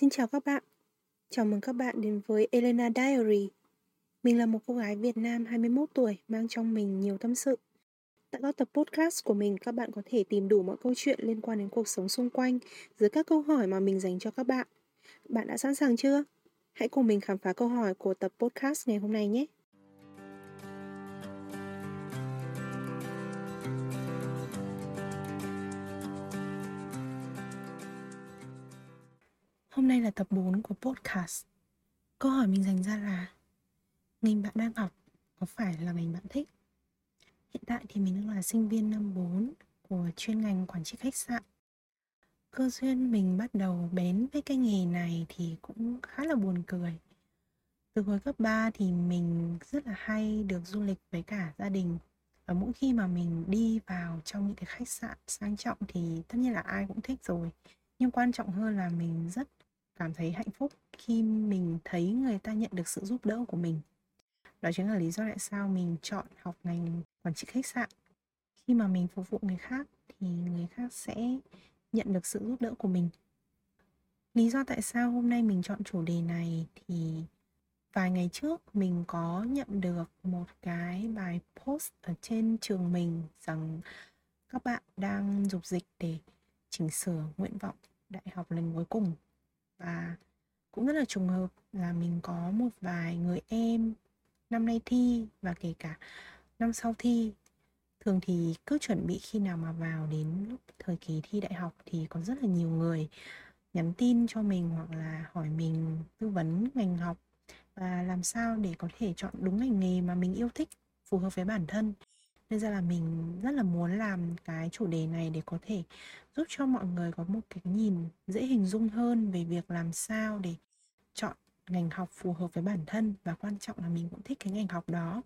Xin chào các bạn. Chào mừng các bạn đến với Elena Diary. Mình là một cô gái Việt Nam 21 tuổi mang trong mình nhiều tâm sự. Tại các tập podcast của mình, các bạn có thể tìm đủ mọi câu chuyện liên quan đến cuộc sống xung quanh dưới các câu hỏi mà mình dành cho các bạn. Bạn đã sẵn sàng chưa? Hãy cùng mình khám phá câu hỏi của tập podcast ngày hôm nay nhé. Hôm nay là tập 4 của podcast. Câu hỏi mình dành ra là Ngành bạn đang học, có phải là ngành bạn thích? Hiện tại thì mình đang là sinh viên năm 4 của chuyên ngành quản trị khách sạn. Cơ duyên mình bắt đầu bén với cái nghề này thì cũng khá là buồn cười. Từ hồi cấp 3 thì mình rất là hay được du lịch với cả gia đình. Và mỗi khi mà mình đi vào trong những cái khách sạn sang trọng thì tất nhiên là ai cũng thích rồi. Nhưng quan trọng hơn là mình rất cảm thấy hạnh phúc khi mình thấy người ta nhận được sự giúp đỡ của mình. Đó chính là lý do tại sao mình chọn học ngành quản trị khách sạn. Khi mà mình phục vụ người khác thì người khác sẽ nhận được sự giúp đỡ của mình. Lý do tại sao hôm nay mình chọn chủ đề này thì vài ngày trước mình có nhận được một cái bài post ở trên trường mình rằng các bạn đang dục dịch để chỉnh sửa nguyện vọng đại học lần cuối cùng và cũng rất là trùng hợp là mình có một vài người em năm nay thi và kể cả năm sau thi. Thường thì cứ chuẩn bị khi nào mà vào đến lúc thời kỳ thi đại học thì có rất là nhiều người nhắn tin cho mình hoặc là hỏi mình tư vấn ngành học và làm sao để có thể chọn đúng ngành nghề mà mình yêu thích, phù hợp với bản thân nên ra là mình rất là muốn làm cái chủ đề này để có thể giúp cho mọi người có một cái nhìn dễ hình dung hơn về việc làm sao để chọn ngành học phù hợp với bản thân. Và quan trọng là mình cũng thích cái ngành học đó.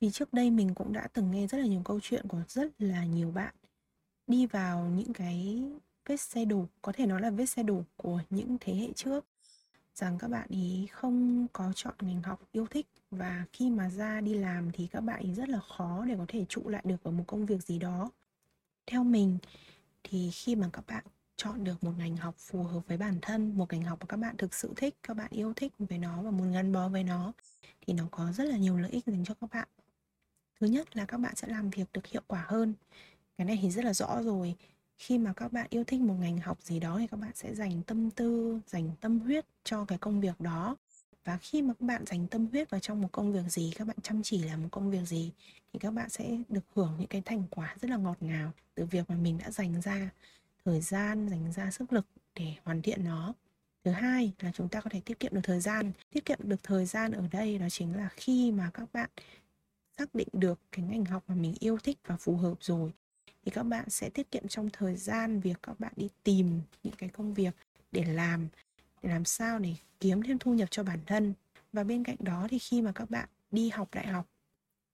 Vì trước đây mình cũng đã từng nghe rất là nhiều câu chuyện của rất là nhiều bạn đi vào những cái vết xe đổ, có thể nói là vết xe đổ của những thế hệ trước, rằng các bạn ý không có chọn ngành học yêu thích và khi mà ra đi làm thì các bạn rất là khó để có thể trụ lại được ở một công việc gì đó. Theo mình thì khi mà các bạn chọn được một ngành học phù hợp với bản thân, một ngành học mà các bạn thực sự thích, các bạn yêu thích với nó và muốn gắn bó với nó, thì nó có rất là nhiều lợi ích dành cho các bạn. Thứ nhất là các bạn sẽ làm việc được hiệu quả hơn. Cái này thì rất là rõ rồi. Khi mà các bạn yêu thích một ngành học gì đó thì các bạn sẽ dành tâm tư, dành tâm huyết cho cái công việc đó và khi mà các bạn dành tâm huyết vào trong một công việc gì, các bạn chăm chỉ làm một công việc gì, thì các bạn sẽ được hưởng những cái thành quả rất là ngọt ngào từ việc mà mình đã dành ra thời gian, dành ra sức lực để hoàn thiện nó. Thứ hai là chúng ta có thể tiết kiệm được thời gian. Tiết kiệm được thời gian ở đây đó chính là khi mà các bạn xác định được cái ngành học mà mình yêu thích và phù hợp rồi, thì các bạn sẽ tiết kiệm trong thời gian việc các bạn đi tìm những cái công việc để làm để làm sao để kiếm thêm thu nhập cho bản thân. Và bên cạnh đó thì khi mà các bạn đi học đại học,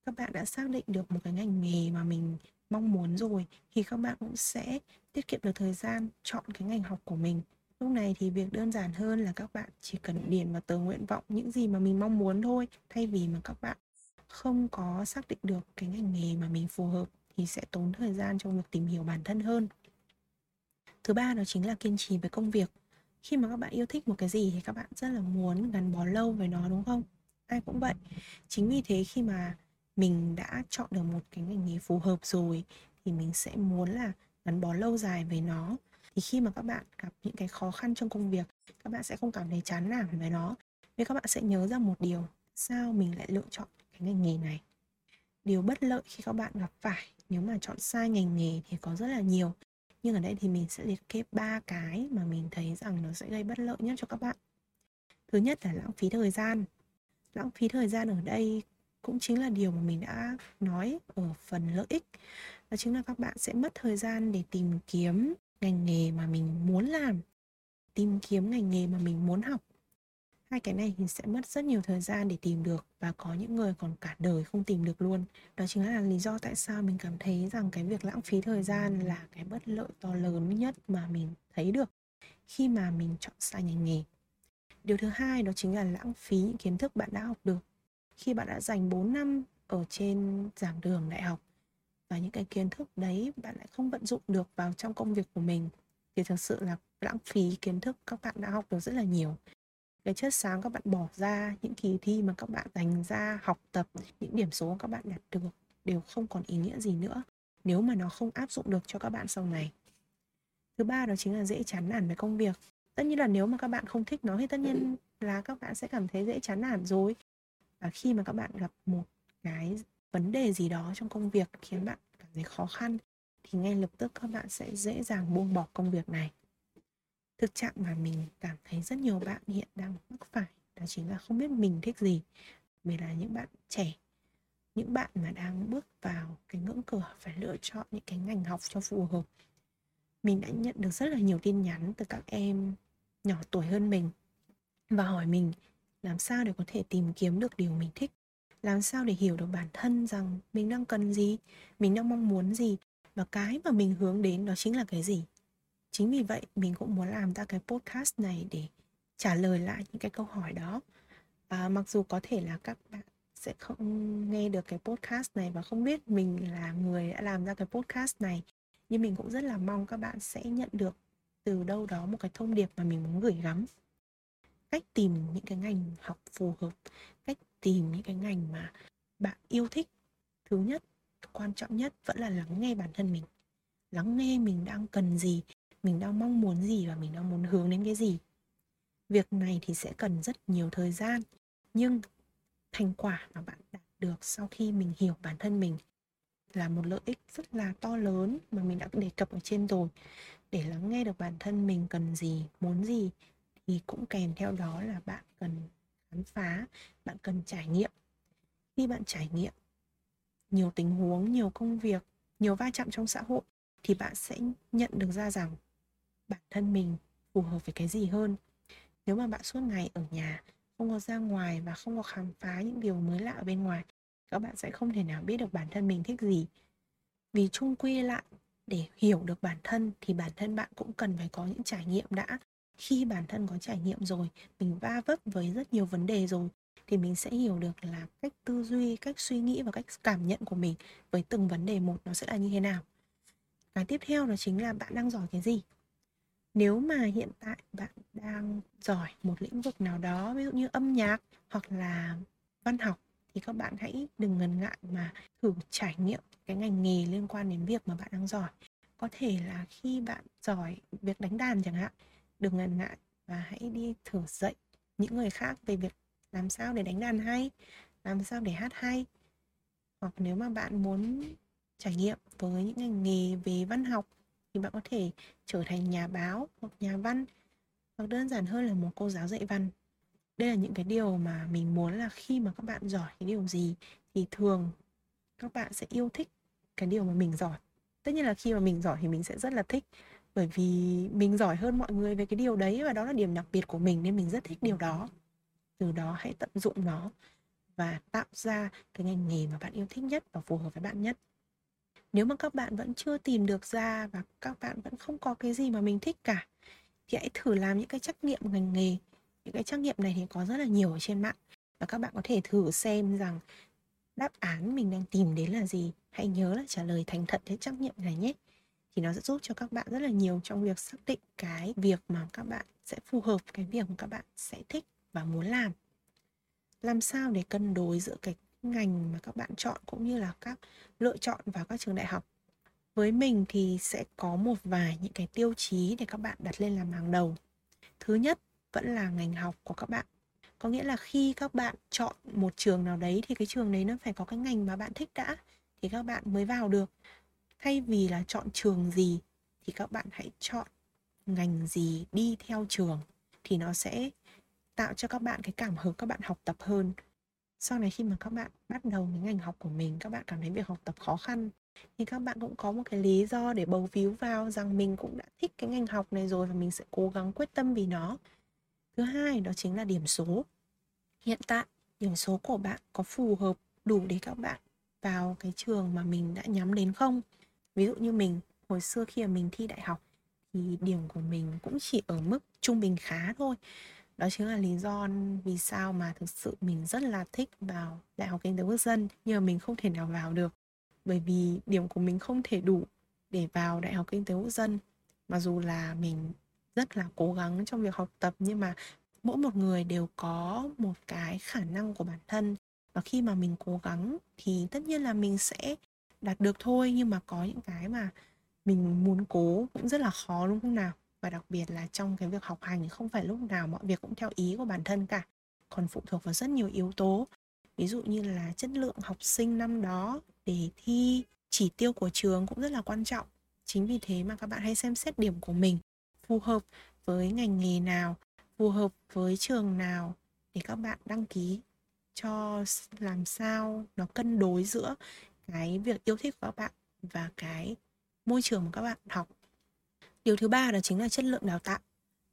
các bạn đã xác định được một cái ngành nghề mà mình mong muốn rồi, thì các bạn cũng sẽ tiết kiệm được thời gian chọn cái ngành học của mình. Lúc này thì việc đơn giản hơn là các bạn chỉ cần điền vào tờ nguyện vọng những gì mà mình mong muốn thôi. Thay vì mà các bạn không có xác định được cái ngành nghề mà mình phù hợp, thì sẽ tốn thời gian trong việc tìm hiểu bản thân hơn. Thứ ba đó chính là kiên trì với công việc khi mà các bạn yêu thích một cái gì thì các bạn rất là muốn gắn bó lâu với nó, đúng không? Ai cũng vậy. Chính vì thế khi mà mình đã chọn được một cái ngành nghề phù hợp rồi thì mình sẽ muốn là gắn bó lâu dài với nó. Thì khi mà các bạn gặp những cái khó khăn trong công việc, các bạn sẽ không cảm thấy chán nản với nó. Vì các bạn sẽ nhớ ra một điều, sao mình lại lựa chọn cái ngành nghề này? Điều bất lợi khi các bạn gặp phải nếu mà chọn sai ngành nghề thì có rất là nhiều nhưng ở đây thì mình sẽ liệt kê ba cái mà mình thấy rằng nó sẽ gây bất lợi nhất cho các bạn. Thứ nhất là lãng phí thời gian. Lãng phí thời gian ở đây cũng chính là điều mà mình đã nói ở phần lợi ích. Đó chính là các bạn sẽ mất thời gian để tìm kiếm ngành nghề mà mình muốn làm, tìm kiếm ngành nghề mà mình muốn học hai cái này thì sẽ mất rất nhiều thời gian để tìm được và có những người còn cả đời không tìm được luôn. Đó chính là lý do tại sao mình cảm thấy rằng cái việc lãng phí thời gian là cái bất lợi to lớn nhất mà mình thấy được khi mà mình chọn sai ngành nghề. Điều thứ hai đó chính là lãng phí những kiến thức bạn đã học được. Khi bạn đã dành 4 năm ở trên giảng đường đại học và những cái kiến thức đấy bạn lại không vận dụng được vào trong công việc của mình, thì thực sự là lãng phí kiến thức các bạn đã học được rất là nhiều cái chất sáng các bạn bỏ ra, những kỳ thi mà các bạn dành ra học tập, những điểm số các bạn đạt được đều không còn ý nghĩa gì nữa, nếu mà nó không áp dụng được cho các bạn sau này. Thứ ba đó chính là dễ chán nản với công việc. Tất nhiên là nếu mà các bạn không thích nó thì tất nhiên là các bạn sẽ cảm thấy dễ chán nản rồi. Và khi mà các bạn gặp một cái vấn đề gì đó trong công việc khiến bạn cảm thấy khó khăn, thì ngay lập tức các bạn sẽ dễ dàng buông bỏ công việc này thực trạng mà mình cảm thấy rất nhiều bạn hiện đang mắc phải đó chính là không biết mình thích gì. Vì là những bạn trẻ, những bạn mà đang bước vào cái ngưỡng cửa phải lựa chọn những cái ngành học cho phù hợp. Mình đã nhận được rất là nhiều tin nhắn từ các em nhỏ tuổi hơn mình và hỏi mình làm sao để có thể tìm kiếm được điều mình thích, làm sao để hiểu được bản thân rằng mình đang cần gì, mình đang mong muốn gì. Và cái mà mình hướng đến đó chính là cái gì? Chính vì vậy mình cũng muốn làm ra cái podcast này để trả lời lại những cái câu hỏi đó. À, mặc dù có thể là các bạn sẽ không nghe được cái podcast này và không biết mình là người đã làm ra cái podcast này nhưng mình cũng rất là mong các bạn sẽ nhận được từ đâu đó một cái thông điệp mà mình muốn gửi gắm. Cách tìm những cái ngành học phù hợp cách tìm những cái ngành mà bạn yêu thích. Thứ nhất quan trọng nhất vẫn là lắng nghe bản thân mình. Lắng nghe mình đang cần gì mình đang mong muốn gì và mình đang muốn hướng đến cái gì. Việc này thì sẽ cần rất nhiều thời gian, nhưng thành quả mà bạn đạt được sau khi mình hiểu bản thân mình là một lợi ích rất là to lớn mà mình đã đề cập ở trên rồi. Để lắng nghe được bản thân mình cần gì, muốn gì thì cũng kèm theo đó là bạn cần khám phá, bạn cần trải nghiệm. Khi bạn trải nghiệm nhiều tình huống, nhiều công việc, nhiều va chạm trong xã hội thì bạn sẽ nhận được ra rằng bản thân mình phù hợp với cái gì hơn. Nếu mà bạn suốt ngày ở nhà, không có ra ngoài và không có khám phá những điều mới lạ ở bên ngoài, các bạn sẽ không thể nào biết được bản thân mình thích gì. Vì chung quy lại, để hiểu được bản thân thì bản thân bạn cũng cần phải có những trải nghiệm đã. Khi bản thân có trải nghiệm rồi, mình va vấp với rất nhiều vấn đề rồi, thì mình sẽ hiểu được là cách tư duy, cách suy nghĩ và cách cảm nhận của mình với từng vấn đề một nó sẽ là như thế nào. Cái tiếp theo đó chính là bạn đang giỏi cái gì? Nếu mà hiện tại bạn đang giỏi một lĩnh vực nào đó, ví dụ như âm nhạc hoặc là văn học, thì các bạn hãy đừng ngần ngại mà thử trải nghiệm cái ngành nghề liên quan đến việc mà bạn đang giỏi. Có thể là khi bạn giỏi việc đánh đàn chẳng hạn, đừng ngần ngại và hãy đi thử dạy những người khác về việc làm sao để đánh đàn hay, làm sao để hát hay. Hoặc nếu mà bạn muốn trải nghiệm với những ngành nghề về văn học thì bạn có thể trở thành nhà báo hoặc nhà văn, hoặc đơn giản hơn là một cô giáo dạy văn. Đây là những cái điều mà mình muốn là khi mà các bạn giỏi cái điều gì thì thường các bạn sẽ yêu thích cái điều mà mình giỏi. Tất nhiên là khi mà mình giỏi thì mình sẽ rất là thích, bởi vì mình giỏi hơn mọi người về cái điều đấy và đó là điểm đặc biệt của mình nên mình rất thích điều đó. Từ đó hãy tận dụng nó và tạo ra cái ngành nghề mà bạn yêu thích nhất và phù hợp với bạn nhất nếu mà các bạn vẫn chưa tìm được ra và các bạn vẫn không có cái gì mà mình thích cả, thì hãy thử làm những cái trắc nghiệm ngành nghề. Những cái trắc nghiệm này thì có rất là nhiều ở trên mạng và các bạn có thể thử xem rằng đáp án mình đang tìm đến là gì. Hãy nhớ là trả lời thành thật đến trắc nghiệm này nhé. Thì nó sẽ giúp cho các bạn rất là nhiều trong việc xác định cái việc mà các bạn sẽ phù hợp, cái việc mà các bạn sẽ thích và muốn làm. Làm sao để cân đối giữa cái ngành mà các bạn chọn cũng như là các lựa chọn vào các trường đại học. Với mình thì sẽ có một vài những cái tiêu chí để các bạn đặt lên làm hàng đầu. Thứ nhất, vẫn là ngành học của các bạn. Có nghĩa là khi các bạn chọn một trường nào đấy thì cái trường đấy nó phải có cái ngành mà bạn thích đã, thì các bạn mới vào được. Thay vì là chọn trường gì thì các bạn hãy chọn ngành gì đi theo trường thì nó sẽ tạo cho các bạn cái cảm hứng các bạn học tập hơn sau này khi mà các bạn bắt đầu cái ngành học của mình, các bạn cảm thấy việc học tập khó khăn, thì các bạn cũng có một cái lý do để bầu víu vào rằng mình cũng đã thích cái ngành học này rồi và mình sẽ cố gắng quyết tâm vì nó. Thứ hai đó chính là điểm số. Hiện tại, điểm số của bạn có phù hợp đủ để các bạn vào cái trường mà mình đã nhắm đến không? Ví dụ như mình, hồi xưa khi mà mình thi đại học, thì điểm của mình cũng chỉ ở mức trung bình khá thôi đó chính là lý do vì sao mà thực sự mình rất là thích vào đại học kinh tế quốc dân, nhưng mà mình không thể nào vào được. Bởi vì điểm của mình không thể đủ để vào đại học kinh tế quốc dân. Mặc dù là mình rất là cố gắng trong việc học tập, nhưng mà mỗi một người đều có một cái khả năng của bản thân. Và khi mà mình cố gắng thì tất nhiên là mình sẽ đạt được thôi, nhưng mà có những cái mà mình muốn cố cũng rất là khó, đúng không nào? Và đặc biệt là trong cái việc học hành không phải lúc nào mọi việc cũng theo ý của bản thân cả. Còn phụ thuộc vào rất nhiều yếu tố. Ví dụ như là chất lượng học sinh năm đó, đề thi, chỉ tiêu của trường cũng rất là quan trọng. Chính vì thế mà các bạn hãy xem xét điểm của mình, phù hợp với ngành nghề nào, phù hợp với trường nào để các bạn đăng ký cho làm sao nó cân đối giữa cái việc yêu thích của các bạn và cái môi trường mà các bạn học điều thứ ba đó chính là chất lượng đào tạo.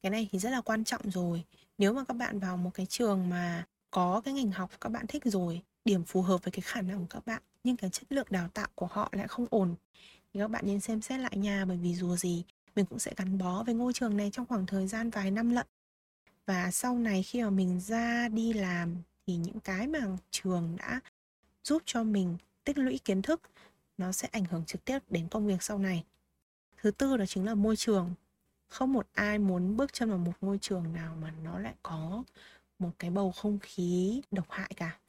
Cái này thì rất là quan trọng rồi. Nếu mà các bạn vào một cái trường mà có cái ngành học các bạn thích rồi điểm phù hợp với cái khả năng của các bạn nhưng cái chất lượng đào tạo của họ lại không ổn thì các bạn nên xem xét lại nhà, bởi vì dù gì mình cũng sẽ gắn bó với ngôi trường này trong khoảng thời gian vài năm lận. Và sau này khi mà mình ra đi làm thì những cái mà trường đã giúp cho mình tích lũy kiến thức nó sẽ ảnh hưởng trực tiếp đến công việc sau này thứ tư đó chính là môi trường. Không một ai muốn bước chân vào một ngôi trường nào mà nó lại có một cái bầu không khí độc hại cả.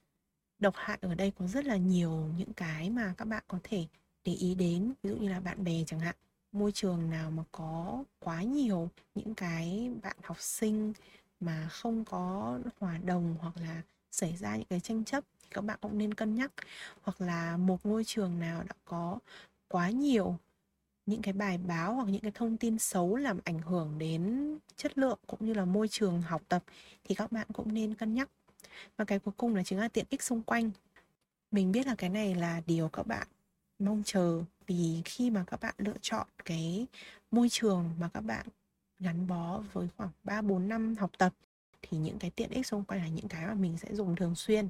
Độc hại ở đây có rất là nhiều những cái mà các bạn có thể để ý đến. Ví dụ như là bạn bè chẳng hạn. Môi trường nào mà có quá nhiều những cái bạn học sinh mà không có hòa đồng hoặc là xảy ra những cái tranh chấp thì các bạn cũng nên cân nhắc. Hoặc là một ngôi trường nào đã có quá nhiều những cái bài báo hoặc những cái thông tin xấu làm ảnh hưởng đến chất lượng cũng như là môi trường học tập thì các bạn cũng nên cân nhắc và cái cuối cùng là chính là tiện ích xung quanh mình biết là cái này là điều các bạn mong chờ vì khi mà các bạn lựa chọn cái môi trường mà các bạn gắn bó với khoảng 3 4 năm học tập thì những cái tiện ích xung quanh là những cái mà mình sẽ dùng thường xuyên.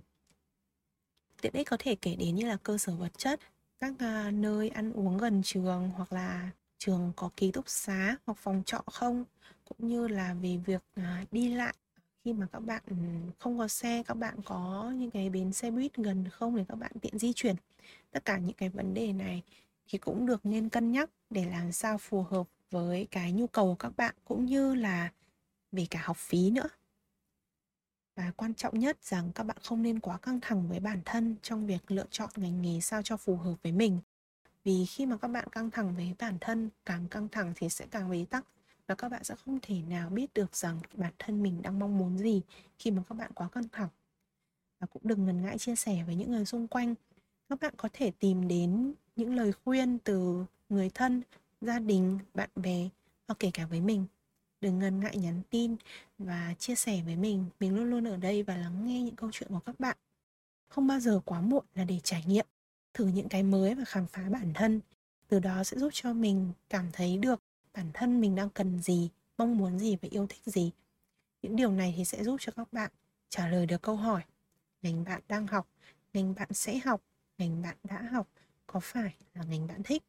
Tiện ích có thể kể đến như là cơ sở vật chất, các uh, nơi ăn uống gần trường hoặc là trường có ký túc xá hoặc phòng trọ không? Cũng như là về việc uh, đi lại khi mà các bạn ừ, không có xe các bạn có những cái bến xe buýt gần không để các bạn tiện di chuyển? Tất cả những cái vấn đề này thì cũng được nên cân nhắc để làm sao phù hợp với cái nhu cầu của các bạn cũng như là về cả học phí nữa và quan trọng nhất rằng các bạn không nên quá căng thẳng với bản thân trong việc lựa chọn ngành nghề sao cho phù hợp với mình. Vì khi mà các bạn căng thẳng với bản thân, càng căng thẳng thì sẽ càng bế tắc và các bạn sẽ không thể nào biết được rằng bản thân mình đang mong muốn gì khi mà các bạn quá căng thẳng. Và cũng đừng ngần ngại chia sẻ với những người xung quanh. Các bạn có thể tìm đến những lời khuyên từ người thân, gia đình, bạn bè hoặc kể cả với mình đừng ngần ngại nhắn tin và chia sẻ với mình. Mình luôn luôn ở đây và lắng nghe những câu chuyện của các bạn. Không bao giờ quá muộn là để trải nghiệm, thử những cái mới và khám phá bản thân. Từ đó sẽ giúp cho mình cảm thấy được bản thân mình đang cần gì, mong muốn gì và yêu thích gì. Những điều này thì sẽ giúp cho các bạn trả lời được câu hỏi, ngành bạn đang học, ngành bạn sẽ học, ngành bạn đã học có phải là ngành bạn thích?